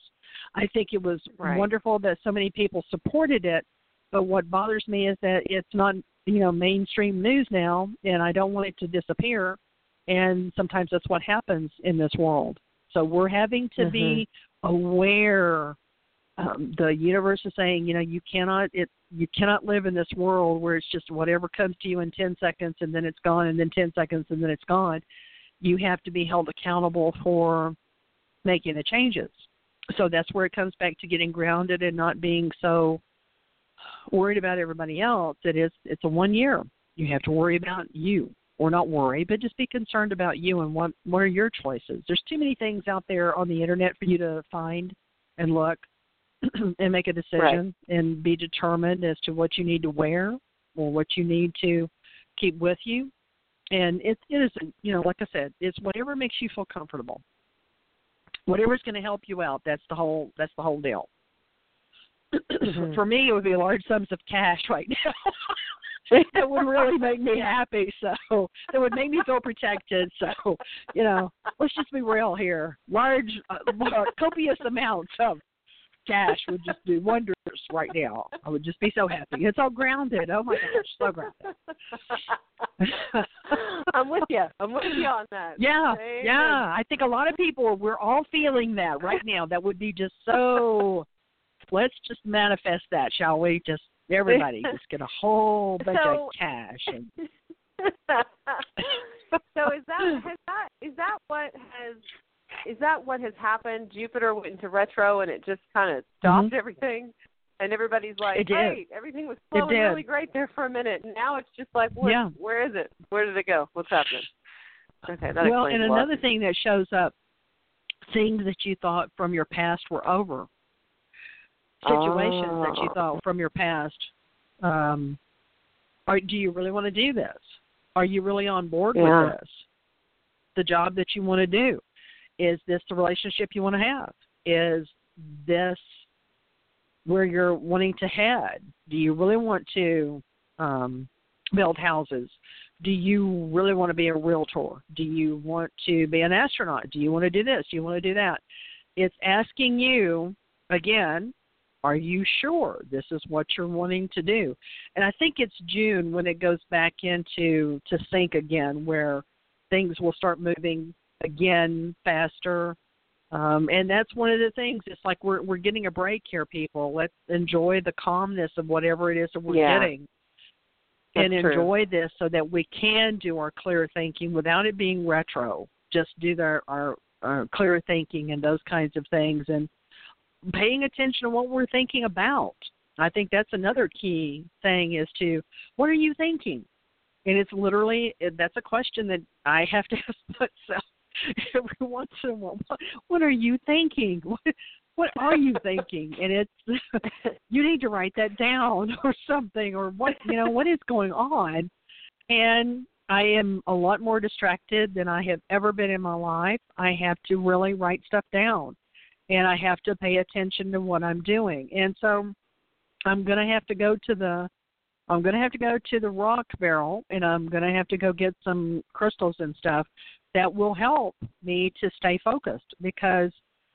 I think it was right. wonderful that so many people supported it but what bothers me is that it's not, you know, mainstream news now, and I don't want it to disappear. And sometimes that's what happens in this world. So we're having to mm-hmm. be aware. Um, the universe is saying, you know, you cannot it you cannot live in this world where it's just whatever comes to you in 10 seconds and then it's gone and then 10 seconds and then it's gone. You have to be held accountable for making the changes. So that's where it comes back to getting grounded and not being so worried about everybody else. It is it's a one year. You have to worry about you, or not worry, but just be concerned about you and what what are your choices. There's too many things out there on the internet for you to find and look and make a decision right. and be determined as to what you need to wear or what you need to keep with you. And it, it is, you know, like I said, it's whatever makes you feel comfortable. Whatever's going to help you out. That's the whole. That's the whole deal mm-hmm. for me, it would be large sums of cash right now. that would really make me happy. So that would make me feel protected. So you know, let's just be real here. Large, uh, copious amounts of cash would just do wonders right now. I would just be so happy. It's all grounded. Oh my gosh, so grounded. I'm with you. I'm with you on that. Yeah, Amen. yeah. I think a lot of people we're all feeling that right now. That would be just so let's just manifest that, shall we? Just everybody just get a whole bunch so, of cash. And... so is that has that is that what has is that what has happened? Jupiter went into retro and it just kind of stopped mm-hmm. everything, and everybody's like, "Hey, everything was flowing really great there for a minute, and now it's just like, where, yeah. where is it? Where did it go? What's happening?" Okay, that well, and another thing that shows up, things that you thought from your past were over situations oh. that you oh. thought from your past. Um, are, do you really want to do this? Are you really on board yeah. with this? The job that you want to do? Is this the relationship you want to have? Is this where you're wanting to head? Do you really want to um, build houses? Do you really want to be a realtor? Do you want to be an astronaut? Do you want to do this? Do you want to do that? It's asking you again are you sure this is what you're wanting to do? And I think it's June when it goes back into to sync again, where things will start moving again faster. Um, and that's one of the things. It's like we're we're getting a break here, people. Let's enjoy the calmness of whatever it is that we're yeah. getting, that's and enjoy true. this so that we can do our clear thinking without it being retro. Just do our, our, our clear thinking and those kinds of things, and paying attention to what we're thinking about. I think that's another key thing is to what are you thinking? And it's literally that's a question that I have to ask myself every once in a while. What, what are you thinking? What, what are you thinking? And it's you need to write that down or something or what you know what is going on. And I am a lot more distracted than I have ever been in my life. I have to really write stuff down and I have to pay attention to what I'm doing. And so I'm going to have to go to the I'm going to have to go to the rock barrel and I'm going to have to go get some crystals and stuff that will help me to stay focused because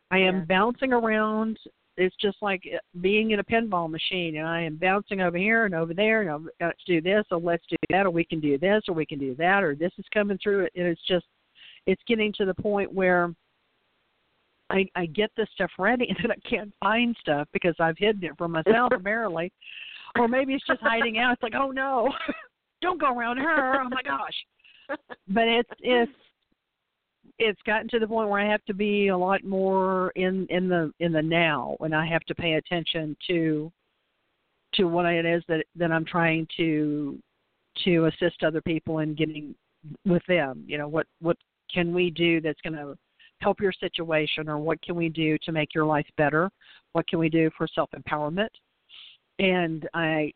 I am yeah. bouncing around. It's just like eh, being in a pinball machine, and I am bouncing over here and over there, and I've got to do this, or let's do that, or we can do this, or we can do that, or this is coming through. And it's just, it's getting to the point where I, I get this stuff ready, and then I can't find stuff because I've hidden it from myself apparently, or maybe it's just hiding out. It's like, oh no, don't go around her. Oh my gosh. But it's it's it's gotten to the point where I have to be a lot more in in the in the now, and I have to pay attention to to what it is that that I'm trying to to assist other people in getting with them. You know, what what can we do that's going to help your situation, or what can we do to make your life better? What can we do for self empowerment? And I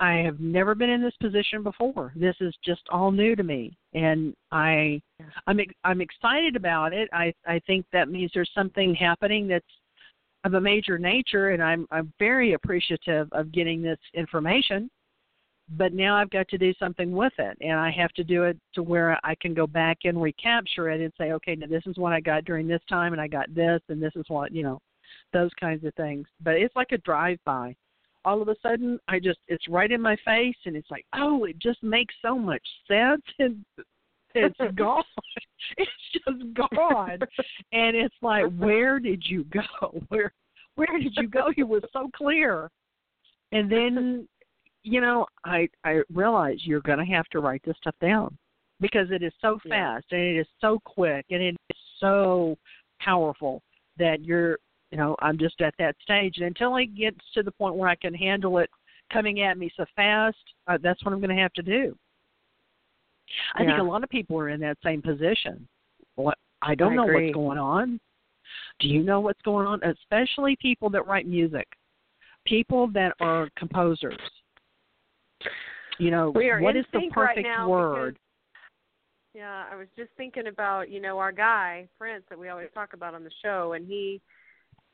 I have never been in this position before. This is just all new to me, and I, I'm I'm excited about it. I I think that means there's something happening that's of a major nature, and I'm I'm very appreciative of getting this information. But now I've got to do something with it, and I have to do it to where I can go back and recapture it and say, okay, now this is what I got during this time, and I got this, and this is what you know, those kinds of things. But it's like a drive-by all of a sudden I just it's right in my face and it's like, oh, it just makes so much sense and it's gone. it's just gone. and it's like, where did you go? Where where did you go? It was so clear. And then you know, I I realize you're gonna have to write this stuff down because it is so fast yeah. and it is so quick and it is so powerful that you're you know, I'm just at that stage. And until it gets to the point where I can handle it coming at me so fast, uh, that's what I'm going to have to do. I yeah. think a lot of people are in that same position. What I don't I know agree. what's going on. Do you know what's going on? Especially people that write music, people that are composers. You know, what is the perfect right word? Because, yeah, I was just thinking about you know our guy Prince that we always talk about on the show, and he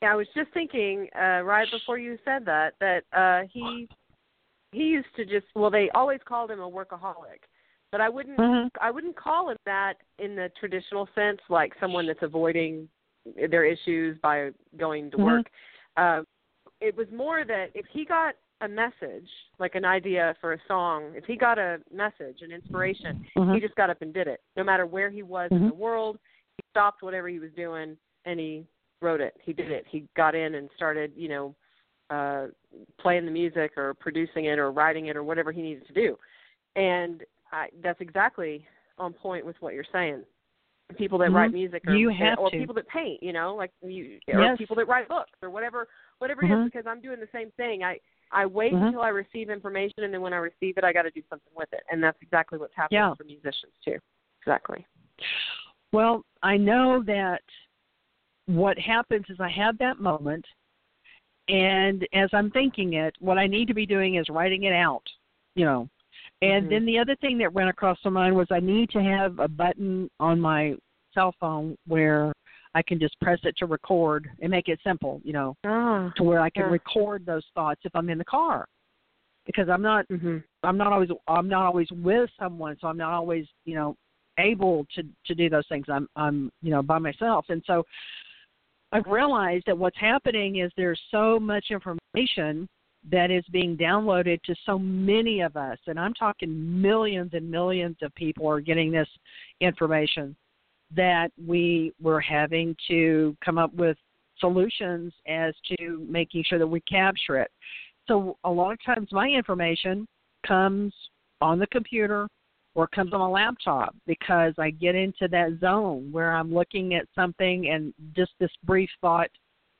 yeah, I was just thinking uh right before you said that that uh he he used to just well they always called him a workaholic. But I wouldn't mm-hmm. I wouldn't call him that in the traditional sense like someone that's avoiding their issues by going to mm-hmm. work. Uh, it was more that if he got a message, like an idea for a song, if he got a message, an inspiration, mm-hmm. he just got up and did it. No matter where he was mm-hmm. in the world, he stopped whatever he was doing and he wrote it. He did it. He got in and started, you know, uh playing the music or producing it or writing it or whatever he needed to do. And I that's exactly on point with what you're saying. People that mm-hmm. write music or you have or to. people that paint, you know, like you yes. or people that write books or whatever whatever mm-hmm. it is because I'm doing the same thing. I I wait mm-hmm. until I receive information and then when I receive it I got to do something with it. And that's exactly what's happening yeah. for musicians too. Exactly. Well, I know that what happens is I have that moment, and as I'm thinking it, what I need to be doing is writing it out, you know. And mm-hmm. then the other thing that ran across my mind was I need to have a button on my cell phone where I can just press it to record and make it simple, you know, oh, to where I can yeah. record those thoughts if I'm in the car. Because I'm not mm-hmm. I'm not always I'm not always with someone, so I'm not always, you know, able to to do those things. I'm I'm, you know, by myself. And so I've realized that what's happening is there's so much information that is being downloaded to so many of us, and I'm talking millions and millions of people are getting this information that we were having to come up with solutions as to making sure that we capture it. So a lot of times my information comes on the computer or comes on a laptop because I get into that zone where I'm looking at something and just this brief thought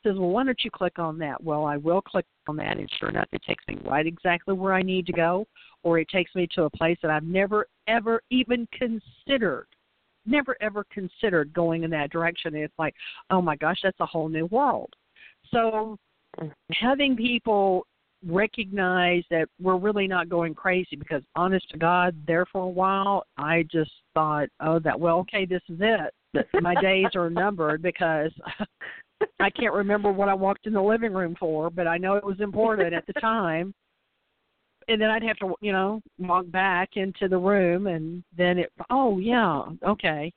says, Well, why don't you click on that? Well, I will click on that, and sure enough, it takes me right exactly where I need to go, or it takes me to a place that I've never, ever even considered never ever considered going in that direction. And it's like, oh my gosh, that's a whole new world. So having people recognize that we're really not going crazy because honest to God, there for a while I just thought, Oh, that well, okay, this is it. My days are numbered because I can't remember what I walked in the living room for, but I know it was important at the time. And then I'd have to, you know, walk back into the room, and then it. Oh yeah, okay.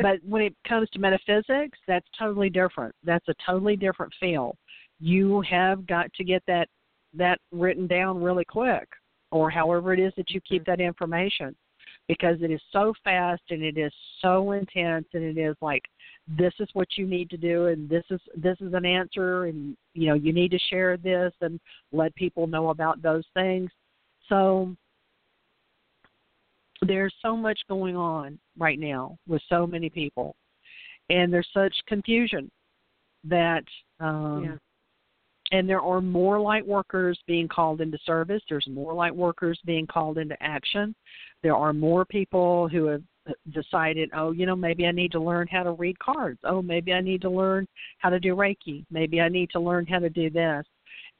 But when it comes to metaphysics, that's totally different. That's a totally different feel. You have got to get that that written down really quick, or however it is that you keep mm-hmm. that information, because it is so fast and it is so intense, and it is like this is what you need to do and this is this is an answer and you know you need to share this and let people know about those things. So there's so much going on right now with so many people and there's such confusion that um yeah. and there are more light workers being called into service. There's more light workers being called into action. There are more people who have decided, oh, you know, maybe I need to learn how to read cards. Oh, maybe I need to learn how to do Reiki. Maybe I need to learn how to do this.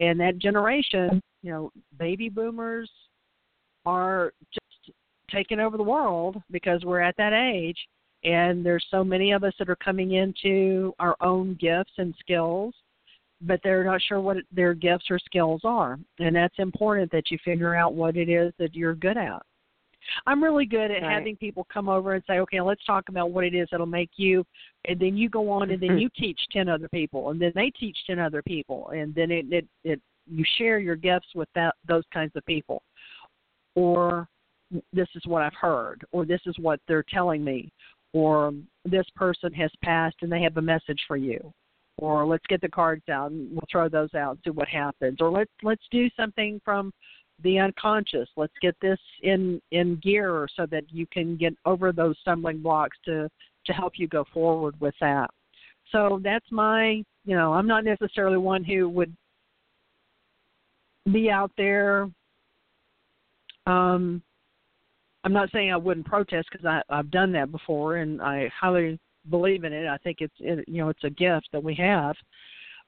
And that generation, you know, baby boomers are just taking over the world because we're at that age. And there's so many of us that are coming into our own gifts and skills, but they're not sure what their gifts or skills are. And that's important that you figure out what it is that you're good at I'm really good at right. having people come over and say, okay, let's talk about what it is that'll make you, and then you go on and then mm-hmm. you teach ten other people, and then they teach ten other people, and then it it, it you share your gifts with that those kinds of people, or this is what I've heard, or this is what they're telling me, or this person has passed and they have a message for you, or let's get the cards out and we'll throw those out and see what happens, or let's let's do something from the unconscious. Let's get this in in gear so that you can get over those stumbling blocks to to help you go forward with that. So that's my, you know, I'm not necessarily one who would be out there um I'm not saying I wouldn't protest because I I've done that before and I highly believe in it. I think it's it, you know it's a gift that we have,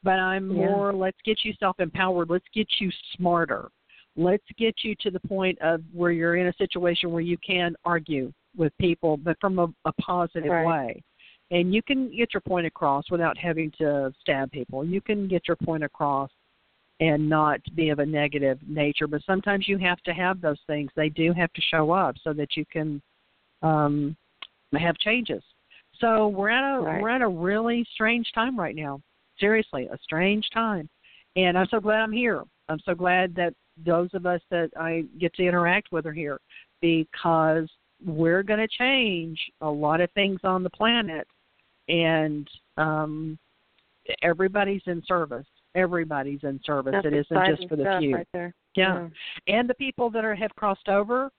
but I'm yeah. more let's get you self empowered. Let's get you smarter let's get you to the point of where you're in a situation where you can argue with people, but from a, a positive right. way. And you can get your point across without having to stab people. You can get your point across and not be of a negative nature. But sometimes you have to have those things. They do have to show up so that you can um, have changes. So we're at a right. we're at a really strange time right now. Seriously, a strange time. And I'm so glad I'm here. I'm so glad that those of us that I get to interact with are here because we're going to change a lot of things on the planet. And um everybody's in service. Everybody's in service. That's it isn't just for the few. right yeah. yeah and the people that are have crossed over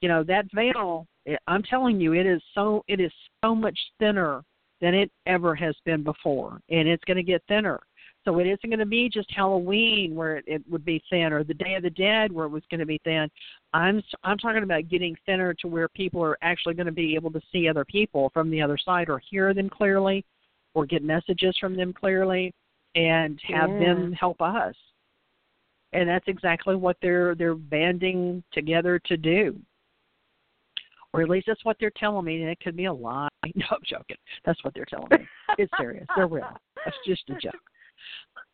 you know that veil i'm telling you it is so it is so much thinner than it ever has been before. And it's going to get thinner so it isn't going to be just Halloween where it, it would be thin, or the Day of the Dead where it was going to be thin. I'm I'm talking about getting thinner to where people are actually going to be able to see other people from the other side, or hear them clearly, or get messages from them clearly, and have yeah. them help us. And that's exactly what they're they're banding together to do or at least that's what they're telling me. And it could be a lie. No, I'm joking. That's what they're telling me. It's serious. They're real. That's just a joke.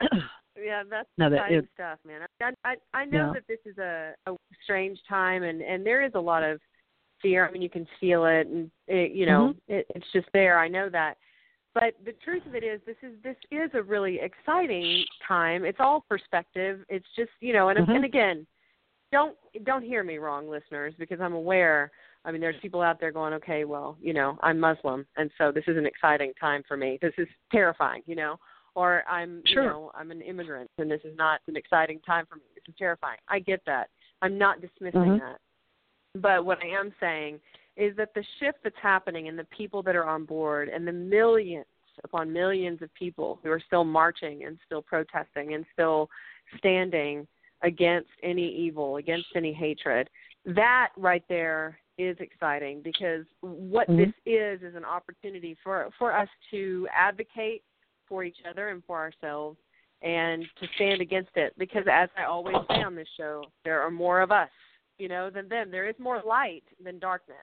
yeah, that's no, that, exciting it, stuff, man. I I, I know yeah. that this is a, a strange time, and and there is a lot of fear. I mean, you can feel it, and it, you know, mm-hmm. it, it's just there. I know that. But the truth of it is, this is this is a really exciting time. It's all perspective. It's just you know, and mm-hmm. and again, don't don't hear me wrong, listeners, because I'm aware. I mean, there's people out there going, okay, well, you know, I'm Muslim, and so this is an exciting time for me. This is terrifying, you know or I'm sure. you know I'm an immigrant and this is not an exciting time for me. This is terrifying. I get that. I'm not dismissing mm-hmm. that. But what I am saying is that the shift that's happening and the people that are on board and the millions upon millions of people who are still marching and still protesting and still standing against any evil, against any hatred, that right there is exciting because what Mhm. this is is an opportunity for for us to advocate for each other and for ourselves and to stand against it because as I always say on this show, there are more of us, you know, than them. There is more light than darkness.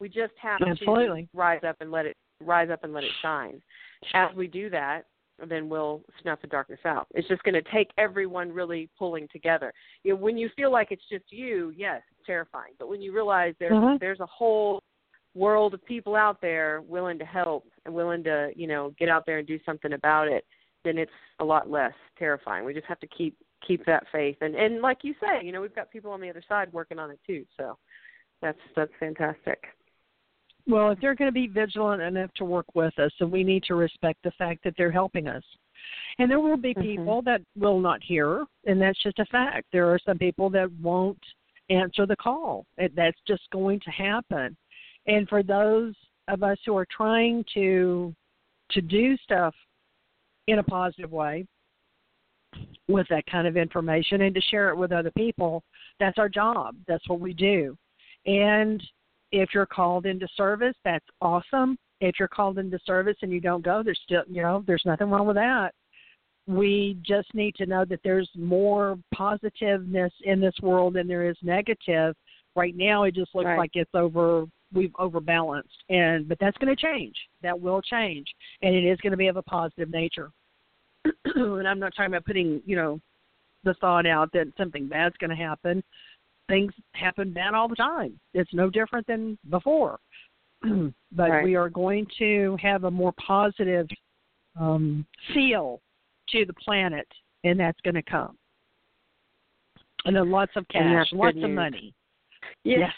We just have Absolutely. to rise up and let it rise up and let it shine. As we do that, then we'll snuff the darkness out. It's just going to take everyone really pulling together. You know, when you feel like it's just you, yes, it's terrifying. But when you realize there's Mhm. there's a whole world of people out there willing to help and willing to, you know, get out there and do something about it, then it's a lot less terrifying. We just have to keep keep that faith. And and like you say, you know, we've got people on the other side working on it too. So that's that's fantastic. Well, if they're going to be vigilant enough to work with us, then we need to respect the fact that they're helping us. And there will be Mhm. people that will not hear, and that's just a fact. There are some people that won't answer the call. It- That's just going to happen. And for those of us who are trying to to do stuff in a positive way with that kind of information and to share it with other people, that's our job. That's what we do. And if you're called into service, that's awesome. If you're called into service and you don't go, there's still, you know, there's nothing wrong with that. We just need to know that there's more positiveness in this world than there is negative. Right now, it just looks Right. like it's over. We've overbalanced, and but that's going to change. That will change, and it is going to be of a positive nature. and I'm not talking about putting, you know, the thought out that something bad's going to happen things happen bad all the time. It's no different than before. but Right. we are going to have a more positive um, feel to the planet, and that's going to come. And then lots of cash, lots of money. Yes.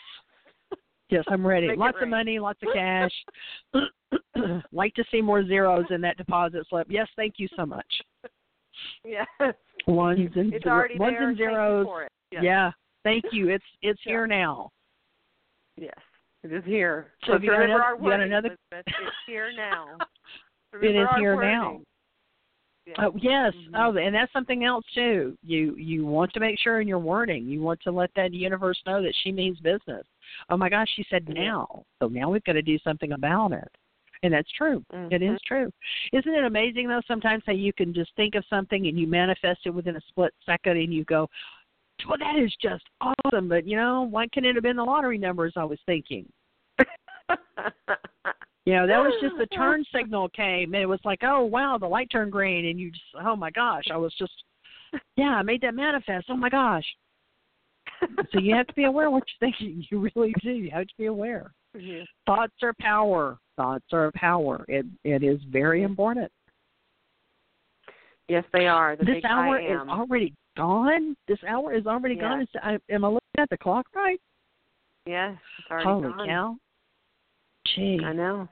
Yes. I'm ready. Make Lots of money, lots of cash. like to see more zeros in that deposit slip. Yes, thank you so much. Yes. Ones and zeros. It's already ones there. and zeros. for it. Yes. Yeah, thank you. It's it's Yeah. here now. Yes. It is here. So if you got remember another- our you wording, another- It's here now. It is here wording. now. Yes. Oh yes. Mhm. Oh, and that's something else too. You you want to make sure in your wording, you want to let that universe know that she means business. Oh my gosh, she said now. So now we've got to do something about it. And that's true. It Mhm. is true. Isn't it amazing though sometimes how you can just think of something and you manifest it within a split second and you go, Well that is just awesome, but you know, why couldn't it have been the lottery numbers I was thinking? You know, that was just the turn signal came and it was like, Oh wow, the light turned green and you just oh my gosh, I was just yeah, I made that manifest. Oh my gosh. So you have to be aware of what you're thinking. You really do. You have to be aware. Yes. Thoughts are power. Thoughts are power. It it is very mm-hmm. important. Yes, they are. The this hour is already gone. This hour is already Yeah. gone. Is, I, am I looking at the clock right? Yes, it's already Holy gone. cow! Gee. I know.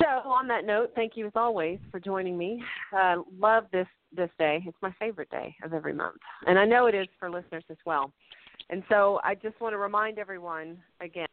So on that note, thank you as always for joining me. Uh, love this this day. It's my favorite day of every month, and I know it is for listeners as well. And so I just want to remind everyone again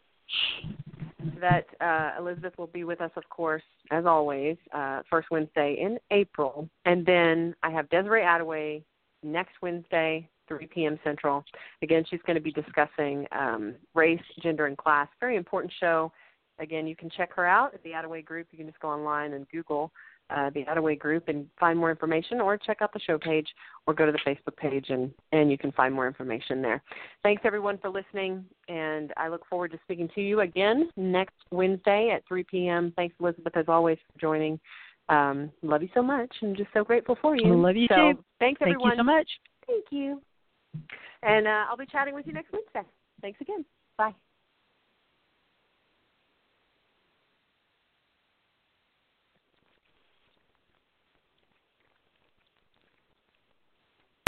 that uh, Elizabeth will be with us, of course, as always, uh, first Wednesday in April, and then I have Desiree Attaway next Wednesday, 3 p.m. Central. Again, she's going to be discussing um, race, gender, and class. Very important show. Again, you can check her out at the Attaway Group. You can just go online and Google uh, the Attaway Group and find more information, or check out the show page, or go to the Facebook page, and and you can find more information there. Thanks everyone for listening, and I look forward to speaking to you again next Wednesday at 3 p.m. Thanks, Elizabeth, as always, for joining. Um, love you so much, and just so grateful for you. Love you so, too. Thanks everyone. Thank you so much. Thank you. And uh, I'll be chatting with you next Wednesday. Thanks again. Bye.